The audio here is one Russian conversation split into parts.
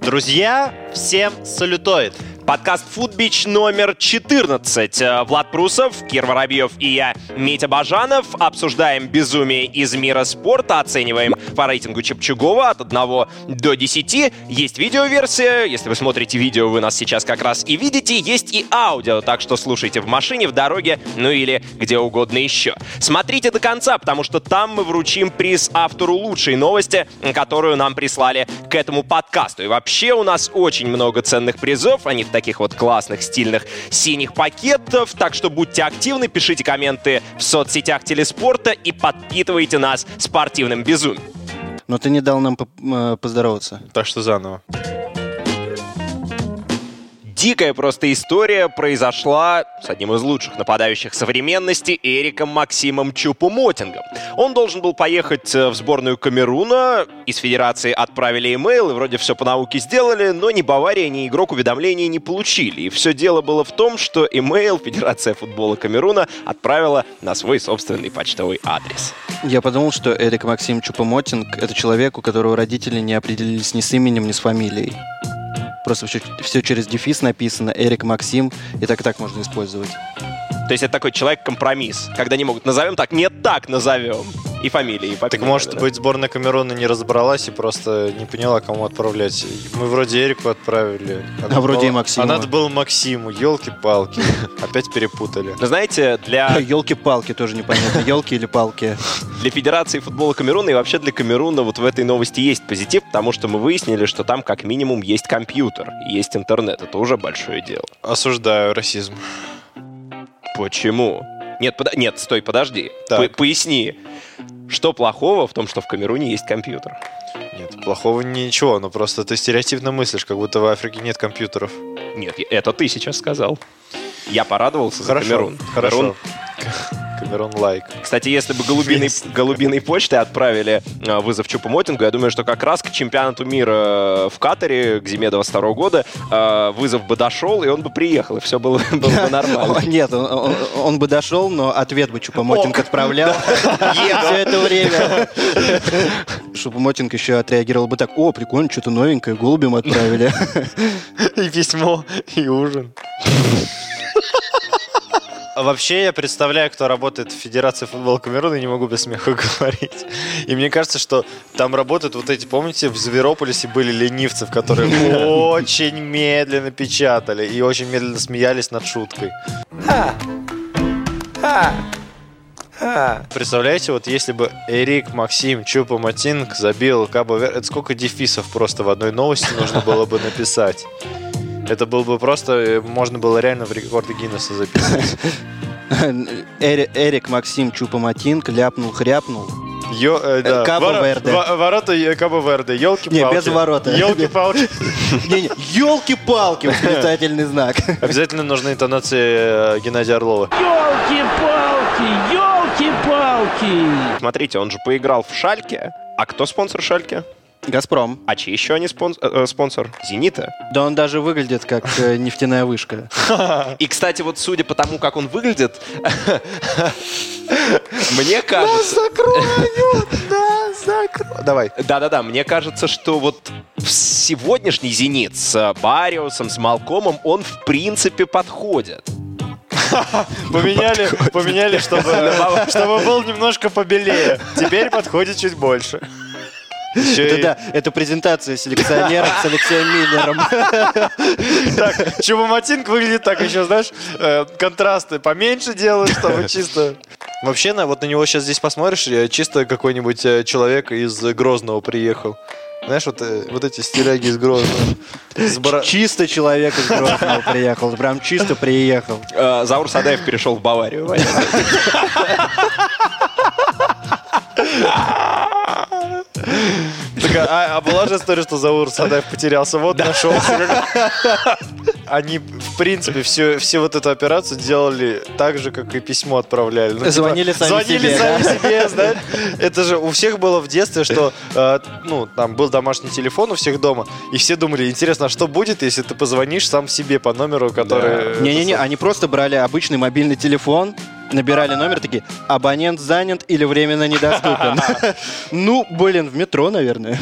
Друзья, всем салютоид! Подкаст Food номер 14. Э, Влад Прусов, Кир Воробьев и я, Митя Бажанов. Обсуждаем безумие из мира спорта, оцениваем по рейтингу Чепчугова от 1 до 10. Есть видеоверсия. Если вы смотрите видео, вы нас сейчас как раз и видите. Есть и аудио, так что слушайте в машине, в дороге, ну или где угодно еще. Смотрите до конца, потому что там мы вручим приз автору лучшей новости, которую нам прислали к этому подкасту. И вообще у нас очень много ценных призов. Они в таких вот классных, стильных синих пакетов. Так что будьте активны, пишите комменты в соцсетях Телеспорта и подпитывайте нас спортивным безумием. Но ты не дал нам э, поздороваться. Так что заново дикая просто история произошла с одним из лучших нападающих современности Эриком Максимом Чупумотингом. Он должен был поехать э, в сборную Камеруна, из Федерации отправили имейл, и вроде все по науке сделали, но ни Бавария, ни игрок уведомлений не получили. И все дело было в том, что имейл Федерация футбола Камеруна отправила на свой собственный почтовый адрес. Я подумал, что Эрик Максим Чупомотинг — это человек, у которого родители не определились ни с именем, ни с фамилией. Просто все, все через дефис написано, Эрик Максим, и так и так можно использовать. То есть это такой человек-компромисс, когда не могут назовем так, нет так назовем и фамилии. И так может да. быть сборная Камерона не разобралась и просто не поняла, кому отправлять. Мы вроде Эрику отправили. А, а вроде и Максиму. А надо было Максиму. Елки-палки. Опять перепутали. Но знаете, для... Елки-палки тоже непонятно. Елки или палки. Для Федерации футбола Камеруна и вообще для Камеруна вот в этой новости есть позитив, потому что мы выяснили, что там как минимум есть компьютер, есть интернет. Это уже большое дело. Осуждаю расизм. Почему? Нет, под... нет, стой, подожди. Так. Поясни. Что плохого в том, что в Камеруне есть компьютер? Нет, плохого ничего, но просто ты стереотипно мыслишь, как будто в Африке нет компьютеров. Нет, это ты сейчас сказал. Я порадовался Хорошо, за Камерун. Хорошо. Камерун Камерон лайк. Кстати, если бы голубиной, голубиной почты отправили а, вызов Чупомотингу, я думаю, что как раз к чемпионату мира в Катаре, к зиме 22 года, а, вызов бы дошел, и он бы приехал, и все было, было бы нормально. Нет, он, он, он бы дошел, но ответ бы Чупомотинг отправлял все это время. Чупомотинг еще отреагировал бы так, о, прикольно, что-то новенькое, голубем отправили. И письмо, и ужин. А вообще я представляю, кто работает в Федерации футбола Камеруна, и не могу без смеха говорить. И мне кажется, что там работают вот эти, помните, в Зверополисе были ленивцы, которые очень медленно печатали и очень медленно смеялись над шуткой. Представляете, вот если бы Эрик, Максим, Чупа, Матинг забил Кабо Это сколько дефисов просто в одной новости нужно было бы написать. Это был бы просто, э, можно было реально в рекорды Гиннесса записать. Эрик Максим Чупоматинг ляпнул, хряпнул. Йо, э, да. Кабо Верде. Ворота Кабо Верде. Елки-палки. Не, без ворота. Елки-палки. Не, не, елки-палки, восклицательный знак. Обязательно нужны интонации э, Геннадия Орлова. Елки-палки, елки-палки. Смотрите, он же поиграл в Шальке. А кто спонсор Шальке? Газпром. А чей еще они спонс- э, спонсор? Зенита? Да он даже выглядит как э, нефтяная вышка. И, кстати, вот судя по тому, как он выглядит, мне кажется... Нас закроют! Нас закроют! Давай. Да-да-да, мне кажется, что вот сегодняшний «Зенит» с Бариусом, с Малкомом, он в принципе подходит. Поменяли, поменяли, чтобы, чтобы был немножко побелее. Теперь подходит чуть больше. Это да, это презентация селекционера с Алексеем Миллером. Так, Чубоматинг выглядит так еще, знаешь, э, контрасты поменьше делают, чтобы чисто... Вообще, на, вот на него сейчас здесь посмотришь, чисто какой-нибудь э, человек из Грозного приехал. Знаешь, вот, э, вот эти стиляги из Грозного. Бара... Чисто человек из Грозного приехал. Прям чисто приехал. Заур Садаев перешел в Баварию. Так, а, а была же история, что Заур Садаев потерялся, вот да. нашел. Они, в принципе, все, все вот эту операцию делали так же, как и письмо отправляли. Ну, звонили типа, сами звонили себе. сами да? себе, знаешь? Это же у всех было в детстве, что, э, ну, там был домашний телефон у всех дома, и все думали, интересно, а что будет, если ты позвонишь сам себе по номеру, который... Не-не-не, они просто брали обычный мобильный телефон, набирали номер, такие, абонент занят или временно недоступен. Ну, блин, в метро, наверное.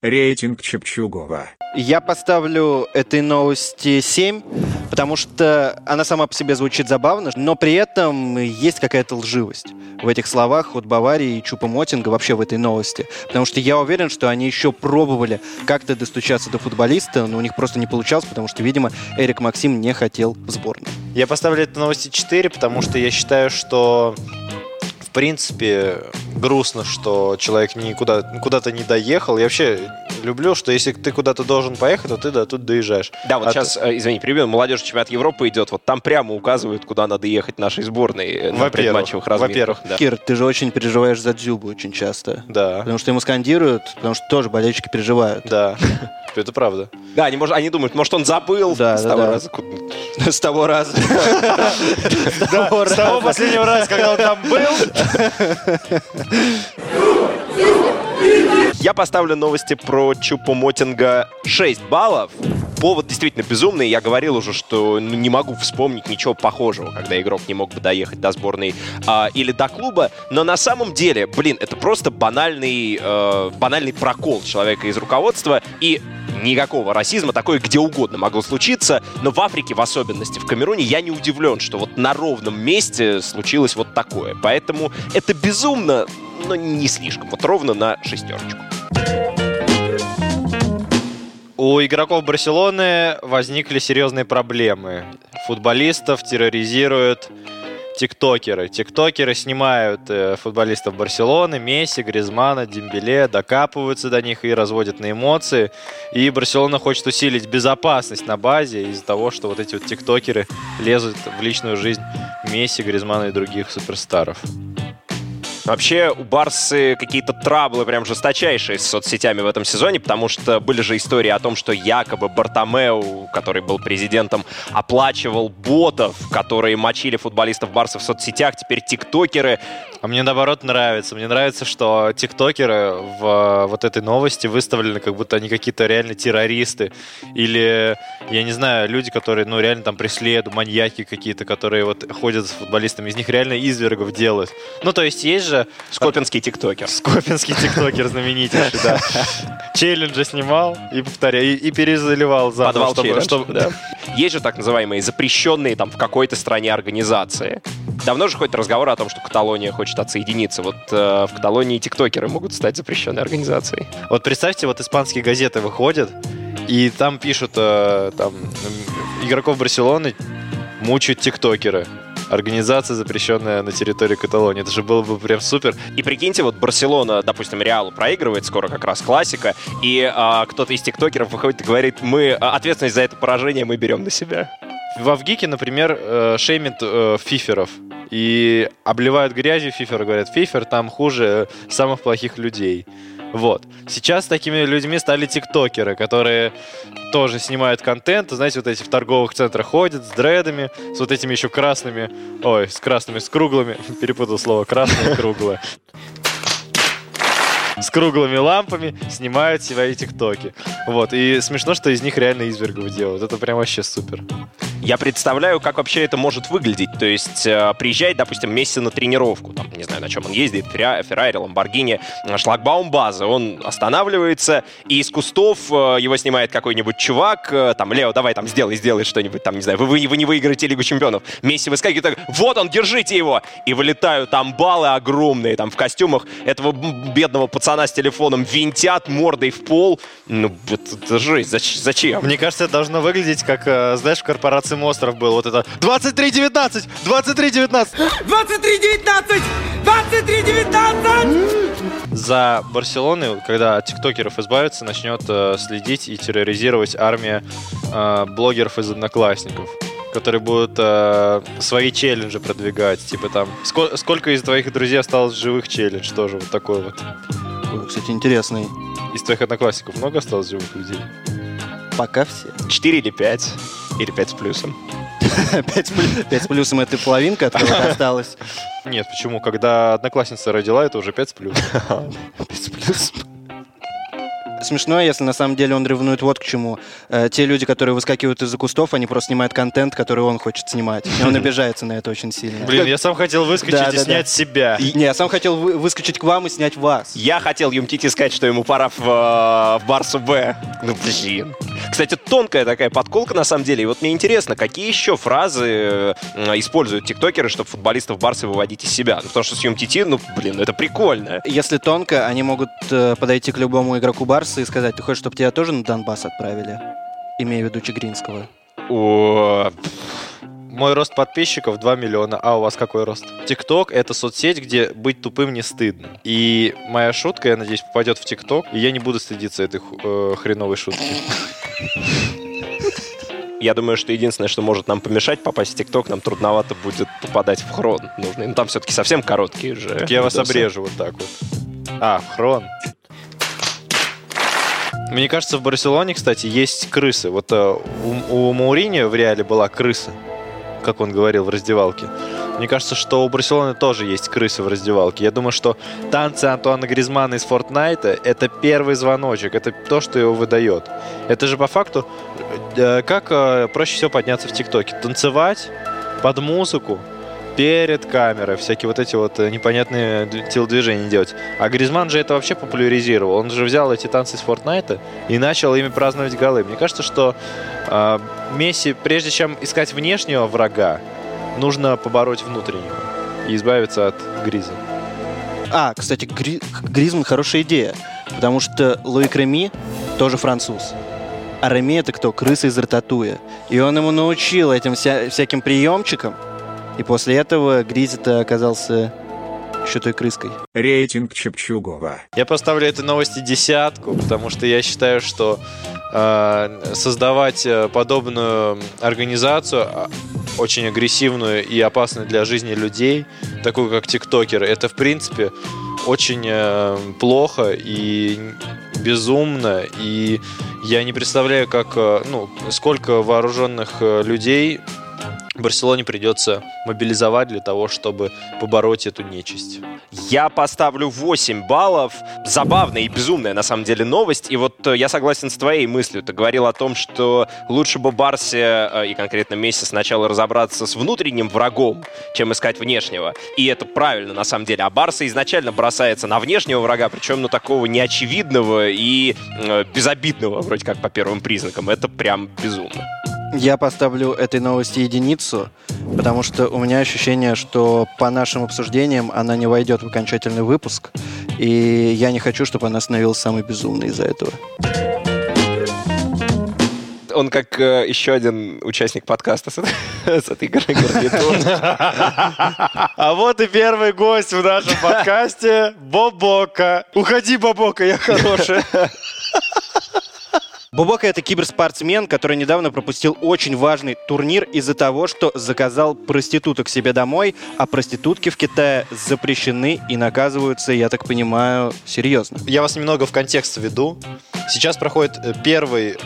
Рейтинг Чепчугова. Я поставлю этой новости 7, потому что она сама по себе звучит забавно, но при этом есть какая-то лживость в этих словах от Баварии и Чупа Мотинга вообще в этой новости. Потому что я уверен, что они еще пробовали как-то достучаться до футболиста, но у них просто не получалось, потому что, видимо, Эрик Максим не хотел в сборную. Я поставлю этой новости 4, потому что я считаю, что в принципе грустно, что человек никуда, куда-то не доехал. Я вообще люблю, что если ты куда-то должен поехать, то ты до тут доезжаешь. Да, вот А сейчас, э, извини, перебью, молодежь чемпионат Европы идет, вот там прямо указывают, куда надо ехать нашей сборной э, на Во-первых, предматчевых разминках. во-первых, да. Кир, ты же очень переживаешь за Дзюбу очень часто. Да, Потому что ему скандируют, потому что тоже болельщики переживают. да, это правда. Да, они, может, они думают, может, он забыл Да, с да, того да. раза, куда- С того раза. Да, с того последнего раза, когда он там был, Я поставлю новости про Чупу Мотинга 6 баллов. Повод действительно безумный. Я говорил уже, что ну, не могу вспомнить ничего похожего, когда игрок не мог бы доехать до сборной а, или до клуба. Но на самом деле, блин, это просто банальный, э, банальный прокол человека из руководства. И никакого расизма, такое где угодно могло случиться, но в Африке, в особенности в Камеруне, я не удивлен, что вот на ровном месте случилось вот такое. Поэтому это безумно, но не слишком. Вот ровно на шестерочку. У игроков Барселоны возникли серьезные проблемы. Футболистов терроризируют тиктокеры. Тиктокеры снимают э, футболистов Барселоны, Месси, Гризмана, Дембеле, докапываются до них и разводят на эмоции. И Барселона хочет усилить безопасность на базе из-за того, что вот эти вот тиктокеры лезут в личную жизнь Месси, Гризмана и других суперстаров. Вообще у Барсы какие-то траблы прям жесточайшие с соцсетями в этом сезоне, потому что были же истории о том, что якобы Бартомеу, который был президентом, оплачивал ботов, которые мочили футболистов Барса в соцсетях. Теперь тиктокеры А мне наоборот нравится. Мне нравится, что тиктокеры в э, вот этой новости выставлены, как будто они какие-то реально террористы. Или, я не знаю, люди, которые, ну, реально там преследуют, маньяки какие-то, которые вот ходят с футболистами. Из них реально извергов делают. Ну, то есть есть же Скопинский тиктокер. Скопинский тиктокер знаменитейший, да. Челленджи снимал и повторял, и, и перезаливал заново, Подвал чтобы, челлендж, чтобы- да. Есть же так называемые запрещенные там в какой-то стране организации. Давно же ходит разговор о том, что Каталония хочет отсоединиться. Вот э, в Каталонии тиктокеры могут стать запрещенной организацией. Вот представьте, вот испанские газеты выходят, и там пишут, э, там, игроков Барселоны мучают тиктокеры. Организация, запрещенная на территории Каталонии. Это же было бы прям супер. И прикиньте, вот Барселона, допустим, Реалу проигрывает, скоро как раз классика, и а, кто-то из тиктокеров выходит и говорит, мы а, ответственность за это поражение мы берем на себя. В Авгике, например, э, шеймит э, фиферов. И обливают грязью фифера, говорят, фифер там хуже самых плохих людей. Вот. Сейчас такими людьми стали тиктокеры, которые тоже снимают контент, знаете, вот эти в торговых центрах ходят с дредами, с вот этими еще красными, ой, с красными, с круглыми, перепутал слово, красное и круглое. С круглыми лампами снимают свои тиктоки. Вот, и смешно, что из них реально извергов делают. Это прям вообще супер. Я представляю, как вообще это может выглядеть. То есть э, приезжает, допустим, Месси на тренировку, там, не знаю, на чем он ездит, Ферра- Феррари, Ламборгини, э, шлагбаум базы. Он останавливается, и из кустов э, его снимает какой-нибудь чувак, там, Лео, давай там сделай, сделай что-нибудь, там, не знаю, вы, вы, вы не выиграете Лигу Чемпионов. Месси выскакивает так, вот он, держите его! И вылетают там баллы огромные, там, в костюмах этого бедного пацана с телефоном винтят мордой в пол. Ну, это, это жесть, Зач- зачем? Мне кажется, это должно выглядеть как, знаешь, в корпорации монстров был вот это 23-19! 23-19! 23-19! 23-19! За Барселоной, когда от тиктокеров избавиться, начнет э, следить и терроризировать армия э, блогеров из одноклассников которые будут э, свои челленджи продвигать. Типа там, «Ско- сколько из твоих друзей осталось живых челлендж? Тоже вот такой вот. Кстати, интересный. Из твоих одноклассников много осталось живых людей? Пока все. 4 или 5? Или 5 с плюсом? Пять плю- пять с плюсом это половинка, от осталась. Нет, почему? Когда одноклассница родила, это уже 5 с плюсом. Пять с плюсом. смешно, если на самом деле он ревнует вот к чему. Э, те люди, которые выскакивают из-за кустов, они просто снимают контент, который он хочет снимать. И он обижается на это очень сильно. Блин, я сам хотел выскочить Да, и да, снять да. себя. Не, я сам хотел вы- выскочить к вам и снять вас. Я хотел Юмтити сказать, что ему пора в, э, в Барсу Б. Ну, блин. Кстати, тонкая такая подколка на самом деле. И вот мне интересно, какие еще фразы э, используют тиктокеры, чтобы футболистов Барсы выводить из себя? Ну, потому что с Юмтити, ну, блин, ну это прикольно. Если тонко, они могут э, подойти к любому игроку Барса и сказать, ты хочешь, чтобы тебя тоже на Донбасс отправили? Имея в виду Чигринского. О, Мой рост подписчиков 2 миллиона. А у вас какой рост? ТикТок — это соцсеть, где быть тупым не стыдно. И моя шутка, я надеюсь, попадет в ТикТок, и я не буду стыдиться этой э, хреновой шутки. Я думаю, что единственное, что может нам помешать попасть в ТикТок, нам трудновато будет попадать в хрон. Нужно. Ну, там все-таки совсем короткие же. Так я вас обрежу вот так вот. А, хрон. Мне кажется, в Барселоне, кстати, есть крысы. Вот э, у, у Мауриньо в Реале была крыса, как он говорил в раздевалке. Мне кажется, что у Барселоны тоже есть крысы в раздевалке. Я думаю, что танцы Антуана Гризмана из Фортнайта — это первый звоночек, это то, что его выдает. Это же по факту, э, как э, проще всего подняться в ТикТоке? Танцевать под музыку, перед камерой, всякие вот эти вот э, непонятные телодвижения делать. А Гризман же это вообще популяризировал. Он же взял эти танцы из Фортнайта и начал ими праздновать голы. Мне кажется, что э, Месси, прежде чем искать внешнего врага, нужно побороть внутреннего и избавиться от Гриза. А, кстати, Гри- Гризман хорошая идея, потому что Луик Реми тоже француз. А Реми это кто? Крыса из Рататуя. И он ему научил этим вся- всяким приемчикам. И после этого Гризи-то оказался еще той крыской. Рейтинг Чепчугова. Я поставлю этой новости десятку, потому что я считаю, что э, создавать э, подобную организацию, а, очень агрессивную и опасную для жизни людей, такую как тиктокеры, это в принципе очень э, плохо и безумно, и я не представляю, как, э, ну, сколько вооруженных э, людей Барселоне придется мобилизовать для того, чтобы побороть эту нечисть. Я поставлю 8 баллов. Забавная и безумная, на самом деле, новость. И вот э, я согласен с твоей мыслью. Ты говорил о том, что лучше бы Барсе э, и конкретно Месси сначала разобраться с внутренним врагом, чем искать внешнего. И это правильно, на самом деле. А Барса изначально бросается на внешнего врага, причем на такого неочевидного и э, безобидного, вроде как по первым признакам. Это прям безумно. Я поставлю этой новости единицу, потому что у меня ощущение, что по нашим обсуждениям она не войдет в окончательный выпуск, и я не хочу, чтобы она становилась самой безумной из-за этого. Он как э, еще один участник подкаста с, с этой игрой. А вот и первый гость в нашем подкасте Бобока. Уходи, Бобока, я хороший. Бубока это киберспортсмен, который недавно пропустил очень важный турнир из-за того, что заказал проституток себе домой, а проститутки в Китае запрещены и наказываются, я так понимаю, серьезно. Я вас немного в контекст веду. Сейчас проходит э, первый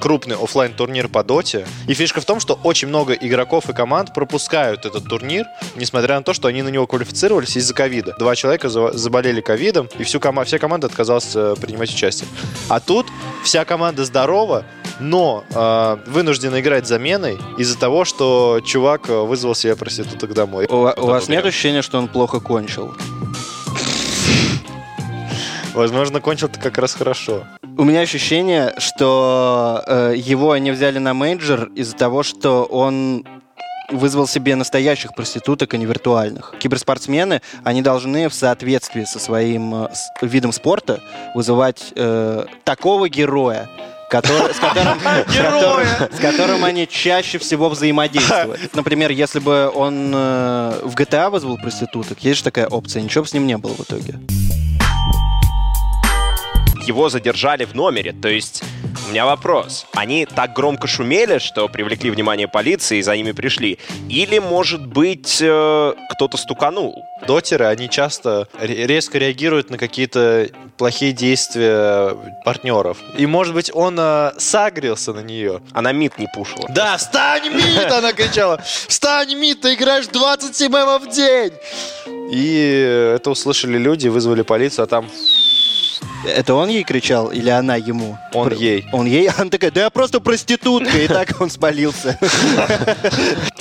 крупный оффлайн турнир по доте. И фишка в том, что очень много игроков и команд пропускают этот турнир, несмотря на то, что они на него квалифицировались из-за ковида. Два человека за- заболели ковидом, и всю кома- вся команда отказалась э, принимать участие. А тут вся команда здорова, но э, вынуждена играть заменой из-за того, что чувак э, вызвал себе проституток домой. У, у вас нет ощущения, что он плохо кончил? Возможно, кончил-то как раз хорошо. У меня ощущение, что э, его не взяли на мейджор из-за того, что он вызвал себе настоящих проституток, а не виртуальных. Киберспортсмены, они должны в соответствии со своим э, видом спорта вызывать э, такого героя, который, с, которым, с которым- с которым они чаще всего взаимодействуют. Например, если бы он э, в GTA вызвал проституток, есть же такая опция, ничего бы с ним не было в итоге. Его задержали в номере. То есть у меня вопрос. Они так громко шумели, что привлекли внимание полиции и за ними пришли? Или, может быть, э, кто-то стуканул? дотеры, они часто ре- резко реагируют на какие-то плохие действия партнеров. И, может быть, он э, сагрился на нее. Она мид не пушила. Да, встань, Мит! Она кричала. Встань, Мит, ты играешь 27 ММ в день! И это услышали люди, вызвали полицию, а там Это он ей кричал или она ему? Он Про- ей. Он ей? Она такая, да я просто проститутка. И так он спалился.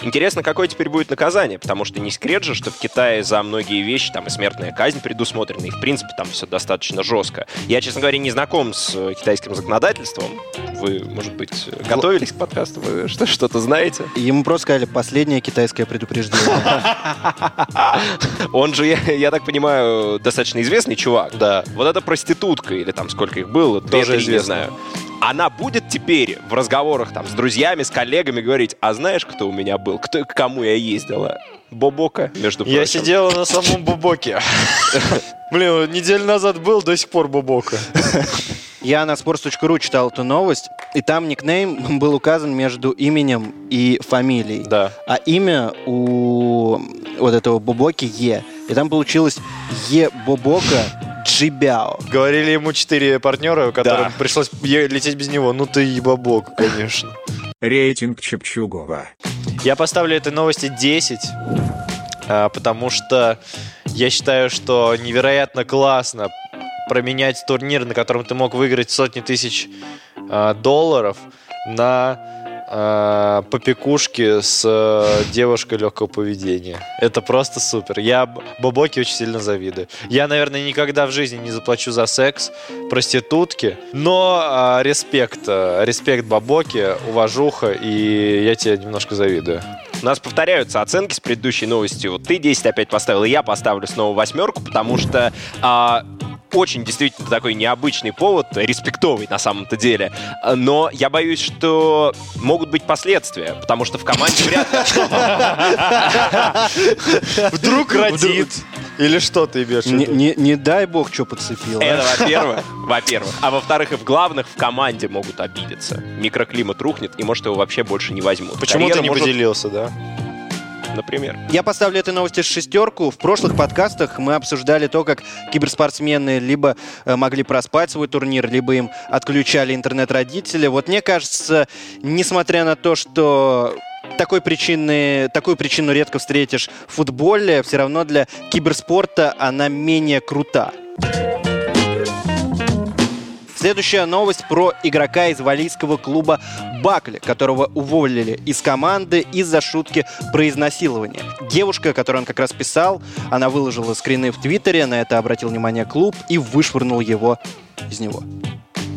Интересно, какое теперь будет наказание, потому что не секрет же, что в Китае за многие вещи там и смертная казнь предусмотрена, и в принципе там все достаточно жестко. Я, честно говоря, не знаком с э, китайским законодательством. Вы, может быть, э, готовились к подкасту, вы что- что-то знаете? Ему просто сказали, последнее китайское предупреждение. Он же, я, я так понимаю, достаточно известный чувак. Да. Вот эта проститутка, или там сколько их было, Тоже не известно. знаю. Она будет теперь в разговорах там с друзьями, с коллегами говорить, а знаешь, кто у меня был? Кто, к кому я ездила? Бобока, между прочим. Я сидел на самом бубоке. Блин, неделю назад был, до сих пор бубока. Я на sports.ru читал эту новость, и там никнейм был указан между именем и фамилией. Да. А имя у вот этого Бобоки Е. И там получилось Е Бобока Джибяо. Говорили ему четыре партнера, которым Да. пришлось лететь без него. Ну ты ебабок, конечно. Рейтинг Чепчугова. Я поставлю этой новости 10, а, потому что я считаю, что невероятно классно променять турнир, на котором ты мог выиграть сотни тысяч а, долларов, на а, попекушки с а, девушкой легкого поведения. Это просто супер. Я Бобоке очень сильно завидую. Я, наверное, никогда в жизни не заплачу за секс проститутки, но а, респект, а, респект Бабоке, уважуха, и я тебе немножко завидую. У нас повторяются оценки с предыдущей новостью. Ты 10 опять поставил, и я поставлю снова восьмерку, потому что а, очень действительно такой необычный повод, респектовый на самом-то деле. Но я боюсь, что могут быть последствия, потому что в команде вряд ли... Вдруг родит. Или что ты имеешь в Не, виду? не- не дай бог, что подцепил. а. Это во-первых. Во-первых. А во-вторых, и в главных в команде могут обидеться. Микроклимат рухнет, и может его вообще больше не возьмут. Почему Карьера ты не может- поделился, да? Например. Я поставлю этой новости шестерку. В прошлых подкастах мы обсуждали то, как киберспортсмены либо э, могли проспать свой турнир, либо им отключали интернет-родители. Вот мне кажется, несмотря на то, что такой причины, такую причину редко встретишь в футболе, все равно для киберспорта она менее крута. Следующая новость про игрока из валийского клуба Бакли, которого уволили из команды из-за шутки про изнасилование. Девушка, которую он как раз писал, она выложила скрины в Твиттере, на это обратил внимание клуб и вышвырнул его из него.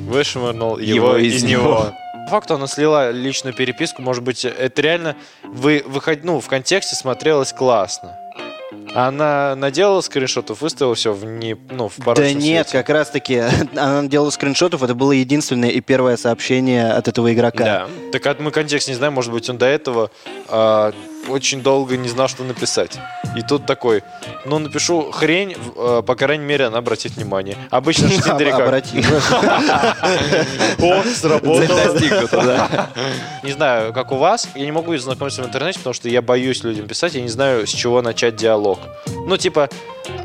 Вышвырнул Его его, из из него. него. По факту она слила личную переписку, может быть, это реально вы, выход, ну, в контексте смотрелось классно. Она наделала скриншотов, выставила все в, не, ну, в да нет, свете. как раз таки она делала скриншотов, это было единственное и первое сообщение от этого игрока. Да. Так мы контекст не знаем, может быть, он до этого а, очень долго не знал, что написать. И тут такой, ну, напишу хрень, а, по крайней мере, она обратит внимание. Обычно же Тиндере как? Обрати. О, сработало. Не знаю, как у вас. Я не могу знакомиться в интернете, потому что я боюсь людям писать. Я не знаю, с чего начать диалог. Ну, типа,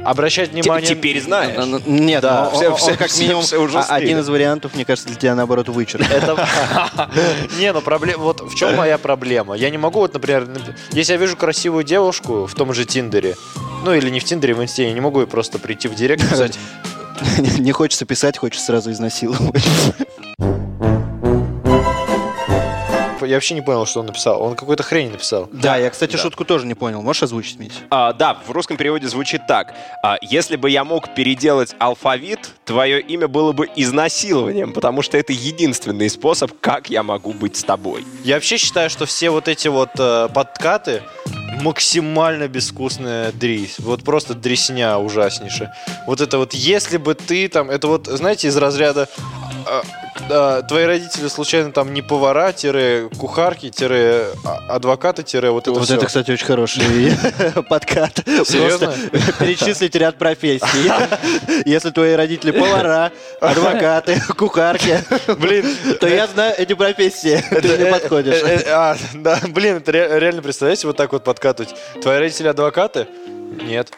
обращать внимание... Теперь знаешь. Нет, Да, ну, все- он- он все- как все- минимум все уже а- один из вариантов, мне кажется, для тебя наоборот вычеркнут. Это... Не, ну проблема... Вот в чем моя проблема? Я не могу, вот, например, если я вижу красивую девушку в том же Тиндере, ну или не в Тиндере, в Инсте, я не могу ей просто прийти в директ и сказать, Не хочется писать, хочется сразу изнасиловать. я вообще не понял, что он написал. Он какую-то хрень написал. Да, я, кстати, да. шутку тоже не понял. Можешь озвучить, Митя? А, да, в русском переводе звучит так. А, если бы я мог переделать алфавит, твое имя было бы изнасилованием, потому что это единственный способ, как я могу быть с тобой. Я вообще считаю, что все вот эти вот э, подкаты максимально безвкусная дрись. Вот просто дресня ужаснейшая. Вот это вот, если бы ты там, это вот, знаете, из разряда а, а, твои родители случайно там не повара, тире кухарки, тире а- адвокаты, тире вот это Вот всё. это, кстати, очень хороший подкат. Серьезно? Перечислить ряд профессий. Если твои родители повара, адвокаты, кухарки, Блин, то я знаю эти профессии. Ты мне э, подходишь. э, э, а, да, блин, это реально, представляете, вот так вот подкатывать. Твои родители адвокаты? Нет.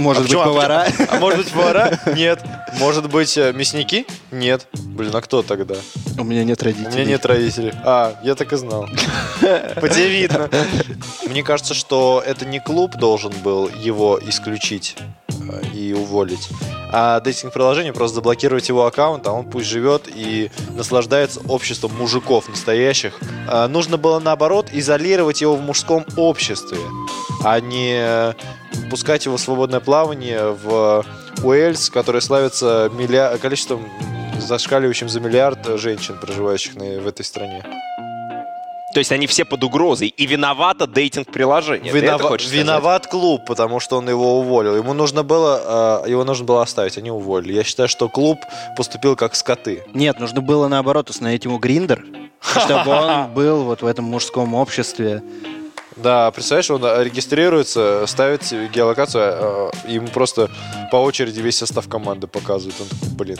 Может А быть, почему- а повара. почему- А может быть, повара? Нет. Может быть, э, мясники? Нет. Блин, а кто тогда? У меня нет У родителей. меня нет родителей. А, я так и знал. По тебе видно. Мне кажется, что это не клуб должен был его исключить э, и уволить, А дейтинг-приложение просто заблокировать его аккаунт, а он пусть живет и наслаждается обществом мужиков настоящих. А, нужно было наоборот изолировать его в мужском обществе, а не пускать его в свободное плавание в Уэльс, который славится миллиар... количеством зашкаливающим за миллиард женщин, проживающих на- в этой стране. То есть они все под угрозой. И виновато дейтинг-приложение. Винова- сказать? Виноват клуб, потому что он его уволил. Ему нужно было, э, его нужно было оставить, они уволили. Я считаю, что клуб поступил как скоты. Нет, нужно было наоборот установить ему гриндер, чтобы он был вот в этом мужском обществе. Да, представляешь, он э, регистрируется, ставит геолокацию, э, ему просто по очереди весь состав команды показывают. Он такой, блин.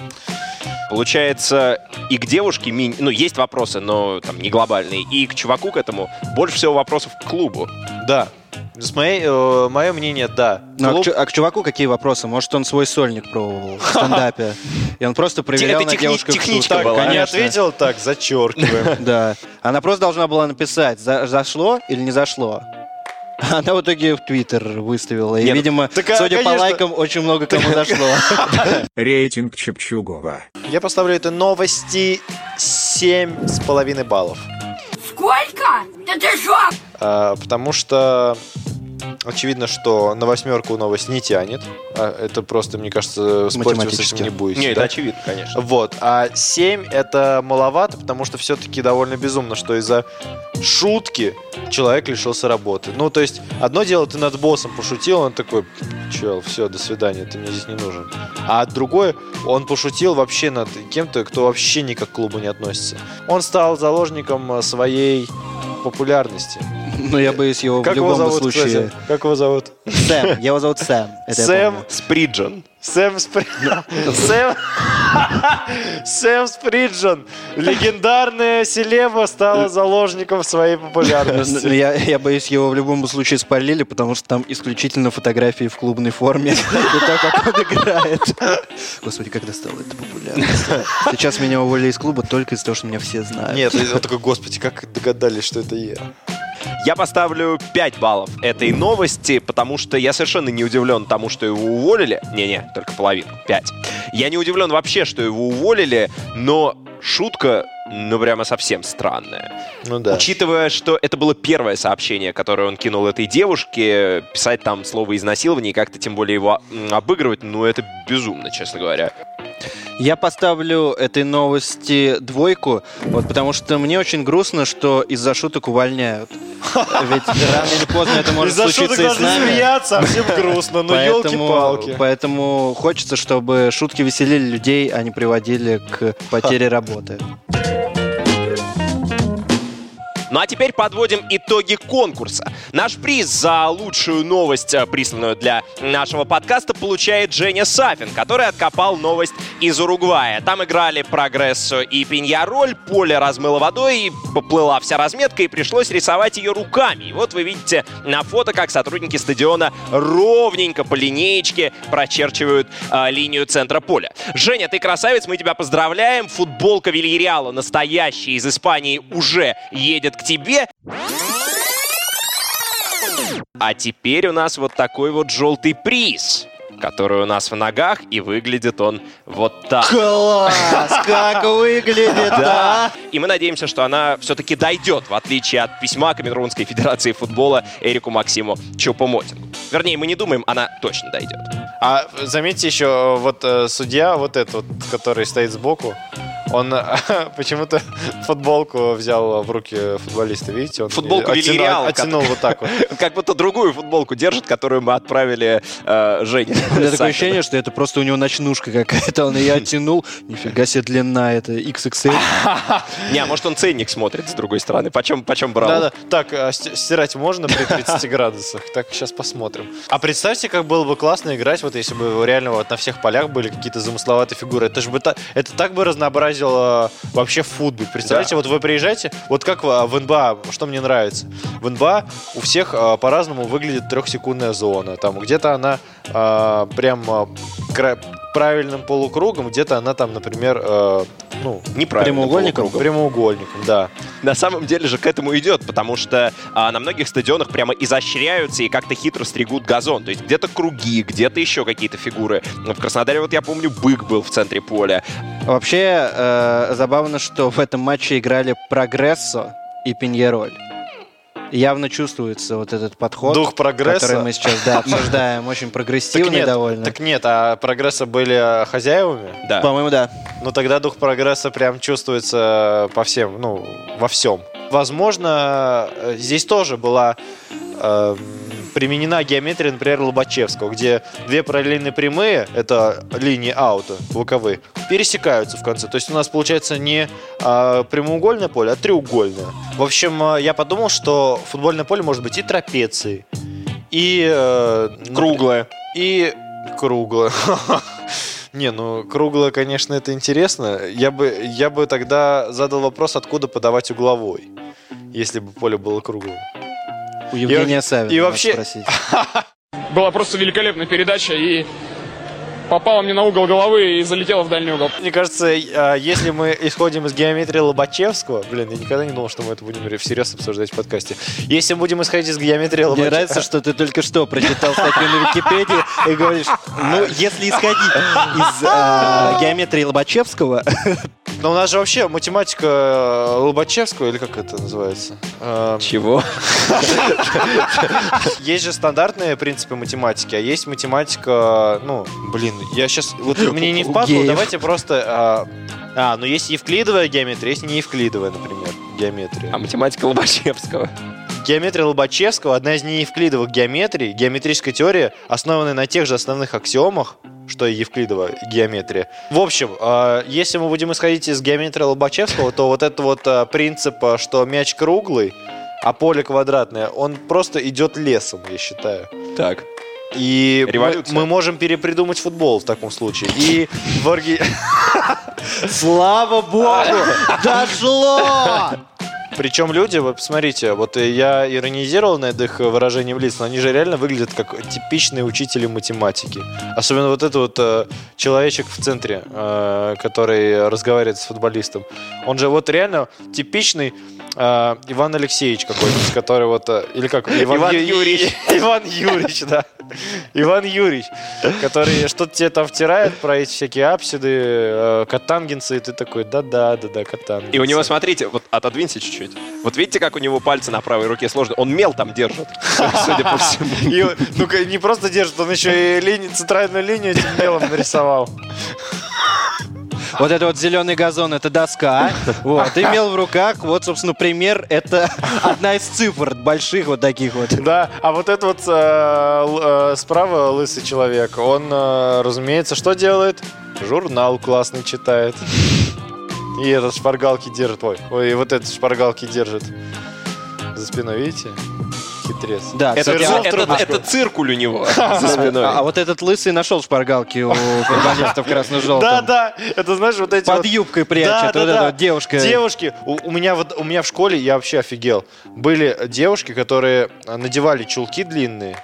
Получается, и к девушке, ми- ну, есть вопросы, но там не глобальные, и к чуваку к этому больше всего вопросов к клубу. Да. С моей, э, мое мнение, да. Ну, а, Клуб- к, чу- а к чуваку какие вопросы? Может, он свой сольник пробовал в стендапе? И он просто проверял на девушках техничка была. не ответил, так, зачеркиваем. Да. Она просто должна была написать, за- зашло или не зашло. Она в итоге в Твиттер выставила. И, Не, ну, видимо, так, а, судя по конечно. лайкам, очень много кому зашло. Рейтинг Чепчугова. Я поставлю это новости 7,5 баллов. Сколько? Да ты шо? А, потому что очевидно, что на восьмерку новость не тянет. А, это просто, мне кажется, спорить с этим не будете. Не, да? это очевидно, конечно. Вот. А 7 это маловато, потому что все-таки довольно безумно, что из-за шутки человек лишился работы. Ну, то есть, одно дело, ты над боссом пошутил, он такой, чел, все, до свидания, ты мне здесь не нужен. А другое, он пошутил вообще над кем-то, кто вообще никак к клубу не относится. Он стал заложником своей популярности. Но я боюсь его Как в его любом зовут, случае. кстати? Как его зовут? Сэм. Его зовут Сэм. Это я Сэм. Сприджен. Сэм Спри... Сэм... Сэм Сприджен, легендарная селеба, стала заложником своей Ну, популярности. Я, я боюсь, его в любом случае спалили, потому что там исключительно фотографии в клубной форме и то, как он играет. Господи, когда стало это популярно. Сейчас меня уволили из клуба только из-за того, что меня все знают. Нет, он такой, господи, как догадались, что это я. Я поставлю 5 баллов этой новости, потому что я совершенно не удивлен тому, что его уволили. Не-не, только половину. 5. Я не удивлен вообще, что его уволили, но шутка, ну, прямо совсем странная. Ну да. Учитывая, что это было первое сообщение, которое он кинул этой девушке, писать там слово изнасилование и как-то тем более его обыгрывать, ну, это безумно, честно говоря. Я поставлю этой новости двойку, вот потому что мне очень грустно, что из-за шуток увольняют. Ведь рано или поздно это может Из-за шуток случиться и с нами. смеяться, а всем грустно. Ну, Поэтому, елки-палки. поэтому хочется, чтобы шутки веселили людей, а не приводили к потере работы. Ну а теперь подводим итоги конкурса. Наш приз за лучшую новость, э, присланную для нашего подкаста, получает Женя Сафин, который откопал новость из Уругвая. Там играли Прогрессо и Пиньяроль, поле размыло водой, и поплыла вся разметка, и пришлось рисовать ее руками. И вот вы видите на фото, как сотрудники стадиона ровненько по линеечке прочерчивают э, линию центра поля. Женя, ты красавец, мы тебя поздравляем. Футболка Вильяреала, настоящая из Испании, уже едет к тебе. А теперь у нас вот такой вот желтый приз, который у нас в ногах, и выглядит он вот так. Класс! Как выглядит, Да. да? И мы надеемся, что она все-таки дойдет, в отличие от письма Камерунской Федерации футбола Эрику Максиму Чупомотингу. Вернее, мы не думаем, она точно дойдет. А заметьте еще, вот э, судья, вот этот, вот, который стоит сбоку, он почему-то футболку взял в руки футболиста, видите? Он Футболку оттянул- Вильяреала, Оттянул вот так вот. Как будто другую футболку держит, которую мы отправили э, Жене. У меня такое ощущение, что это просто у него ночнушка какая-то. Он ее оттянул. Нифига себе длина, это XXL. Не, может он ценник смотрит с другой стороны. Почем, почем брал? Да-да. Так, а ст- стирать можно при 30 градусах? Так, сейчас посмотрим. А представьте, как было бы классно играть, вот если бы реально вот на всех полях были какие-то замысловатые фигуры. Это же бы это так бы разнообразило вообще футбол. Представляете, Да. вот вы приезжаете, вот как а, в НБА, что мне нравится? В НБА у всех а, по-разному выглядит трехсекундная зона. Там где-то она прям правильным полукругом, где-то она там, например, э, ну, Неправильно. Прямоугольником? полукругом. прямоугольником, да. На самом деле же к этому идет, потому что а, на многих стадионах прямо изощряются и как-то хитро стригут газон. То есть где-то круги, где-то еще какие-то фигуры. В Краснодаре, вот я помню, бык был в центре поля. Вообще, э, забавно, что в этом матче играли Прогрессо и Пиньероль. Явно чувствуется вот этот подход, Дух прогресса. который мы сейчас да, обсуждаем. Очень Так прогрессивный нет, довольно. так нет, а прогресса были хозяевами? Да. По-моему, да. Ну тогда дух прогресса прям чувствуется по всем, ну, во всем. Возможно, э, здесь тоже была э, применена геометрия, например, Лобачевского, где две параллельные прямые, это линии аута, боковые, пересекаются в конце. То есть у нас получается не э, прямоугольное поле, а треугольное. В общем, э, я подумал, что футбольное поле может быть и трапецией, и... э, Круглое. и круглое. Не, ну круглое, конечно, это интересно. Я бы, я бы тогда задал вопрос, откуда подавать угловой, если бы поле было круглым. У Евгения Савина и вообще- спросить. Была просто великолепная передача и попала мне на угол головы и залетела в дальний угол. Мне кажется, э, если мы исходим из геометрии Лобачевского, блин, я никогда не думал, что мы это будем всерьез обсуждать в подкасте. Если мы будем исходить из геометрии Мне Лобачевского... нравится, что ты только что прочитал статью на Википедии и говоришь, ну, если исходить из а, геометрии Лобачевского, Но у нас же вообще математика э, Лобачевского, или как это называется? Эм, Чего? Есть же стандартные принципы математики, а есть математика, ну, блин, я сейчас, вот мне не впадло, давайте просто, а, а, ну есть евклидовая геометрия, есть не евклидовая, например, геометрия. А математика Лобачевского. Геометрия Лобачевского одна из неевклидовых геометрий, геометрическая теория, основанная на тех же основных аксиомах, что и евклидовая геометрия. В общем, э, если мы будем исходить из геометрии Лобачевского, то вот этот вот э, принцип, э, что мяч круглый, а поле квадратное, он просто идет лесом, я считаю. Так. И мы, Революция. мы можем перепридумать футбол в таком случае. И в орги- слава богу, дошло! Причем люди, вы посмотрите, вот я иронизировал над их выражением лиц, но они же реально выглядят как типичные учители математики. Особенно вот этот вот э, человечек в центре, э, который разговаривает с футболистом. Он же вот реально типичный э, Иван Алексеевич какой-нибудь, который вот... э, или как? Иван Ю- Юрьевич. Иван Юрьевич, да. Иван Юрьевич, который что-то тебе там втирает про эти всякие апсиды, э, катангенсы, и ты такой, да-да, да-да, катангенсы. И у него, смотрите, вот отодвиньте чуть-чуть. Вот видите, как у него пальцы на правой руке сложны? Он мел там держит, судя по всему. И, ну, не просто держит, он еще и линию, центральную линию этим мелом нарисовал. Вот это вот зеленый газон, это доска. Вот, имел в руках, вот, собственно, пример, это одна из цифр больших вот таких вот. Да, а вот этот вот э, э, справа лысый человек, он, э, разумеется, что делает? Журнал классный читает. И этот шпаргалки держит. Ой, ой, и вот этот шпаргалки держит за спиной, видите? Хитрец. Да, Это, а- в это- трубочку. это циркуль у него за спиной. А, а вот этот лысый нашел шпаргалки у футболистов красно-желтом. Да, да, это знаешь, вот эти Под юбкой прячет. Да, вот да, эта девушка. Девушки, у, меня вот у меня в школе я вообще офигел. Были девушки, которые надевали чулки длинные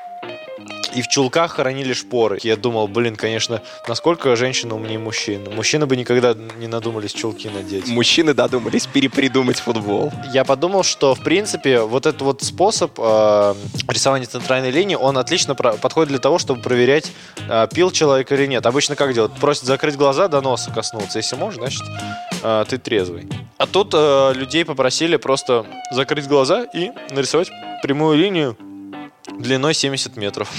и в чулках хранили шпоры. Я думал, блин, конечно, насколько женщина умнее мужчин. Мужчины бы никогда не надумались чулки надеть. Мужчины додумались перепридумать футбол. Я подумал, что в принципе вот этот вот способ э, рисования центральной линии, он отлично подходит для того, чтобы проверять, э, пил человек или нет. Обычно как делают? Просят закрыть глаза, до носа коснуться. Если можешь, значит, э, ты трезвый. А тут э, людей попросили просто закрыть глаза и нарисовать прямую линию длиной 70 метров.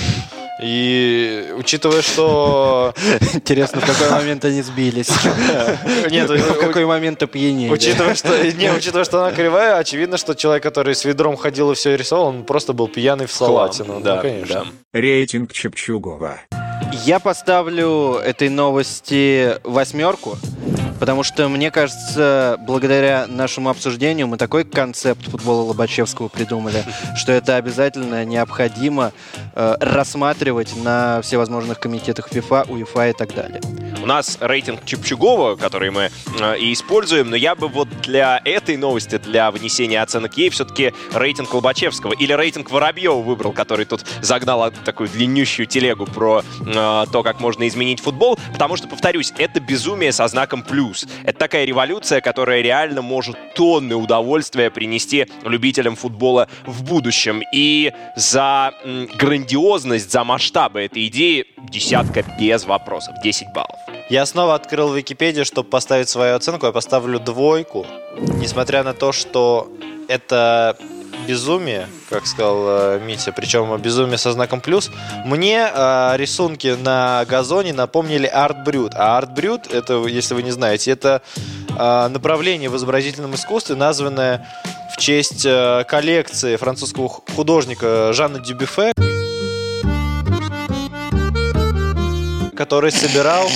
И учитывая, что... Интересно, в какой момент они сбились. Нет, В какой момент опьянели. Учитывая, что, не, учитывая, что она кривая, очевидно, что человек, который с ведром ходил и все рисовал, он просто был пьяный в салатину. Ну, Да, конечно. Рейтинг Чепчугова. Я поставлю этой новости восьмерку, потому что, мне кажется, благодаря нашему обсуждению мы такой концепт футбола Лобачевского придумали, что это обязательно необходимо э, рассматривать на всевозможных комитетах ФИФА, УЕФА и так далее. У нас рейтинг Чепчугова, который мы э, и используем, но я бы вот для этой новости, для вынесения оценок ей, все-таки рейтинг Колбачевского или рейтинг Воробьева выбрал, который тут загнал такую длиннющую телегу про э, то, как можно изменить футбол, потому что, повторюсь, это безумие со знаком плюс. Это такая революция, которая реально может тонны удовольствия принести любителям футбола в будущем. И за грандиозность, за масштабы этой идеи десятка без вопросов, 10 баллов. Я снова открыл Википедию, чтобы поставить свою оценку. Я поставлю двойку. Несмотря на то, что это безумие, как сказал э, Митя, причем безумие со знаком плюс. Мне э, рисунки на газоне напомнили арт-брют. А арт-брют, это, если вы не знаете, это э, направление в изобразительном искусстве, названное в честь э, коллекции французского художника Жанна Дюбюфе, который собирал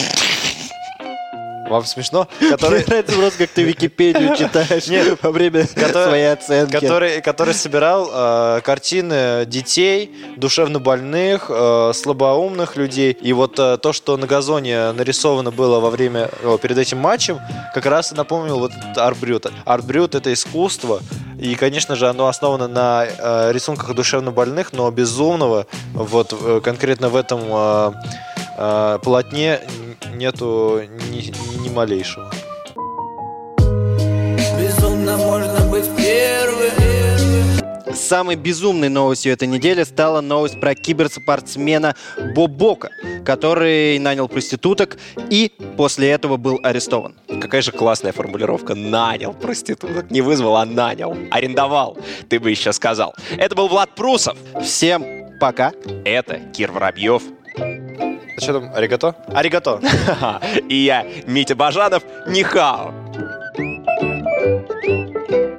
вам смешно? Который... Мне нравится просто, как ты Википедию читаешь Нет, во время который- своей оценки. который, который собирал э, картины детей, душевно больных, э, слабоумных людей. И вот э, то, что на газоне нарисовано было во время, о, перед этим матчем, как раз и напомнил вот этот арт-брют. Арт-брют — это искусство, и, конечно же, оно основано на э, рисунках душевно больных, но безумного вот э, конкретно в этом э, э, полотне нету ни, ни малейшего. Безумно можно быть первым Самой безумной новостью этой недели стала новость про киберспортсмена Бобока, который нанял проституток и после этого был арестован. Какая же классная формулировка. Нанял проституток. Не вызвал, а нанял. Арендовал. Ты бы еще сказал. Это был Влад Прусов. Всем пока. Это Кир Воробьев. А что там, аригато? Аригато. И я, Митя Бажанов, Нихао. thank you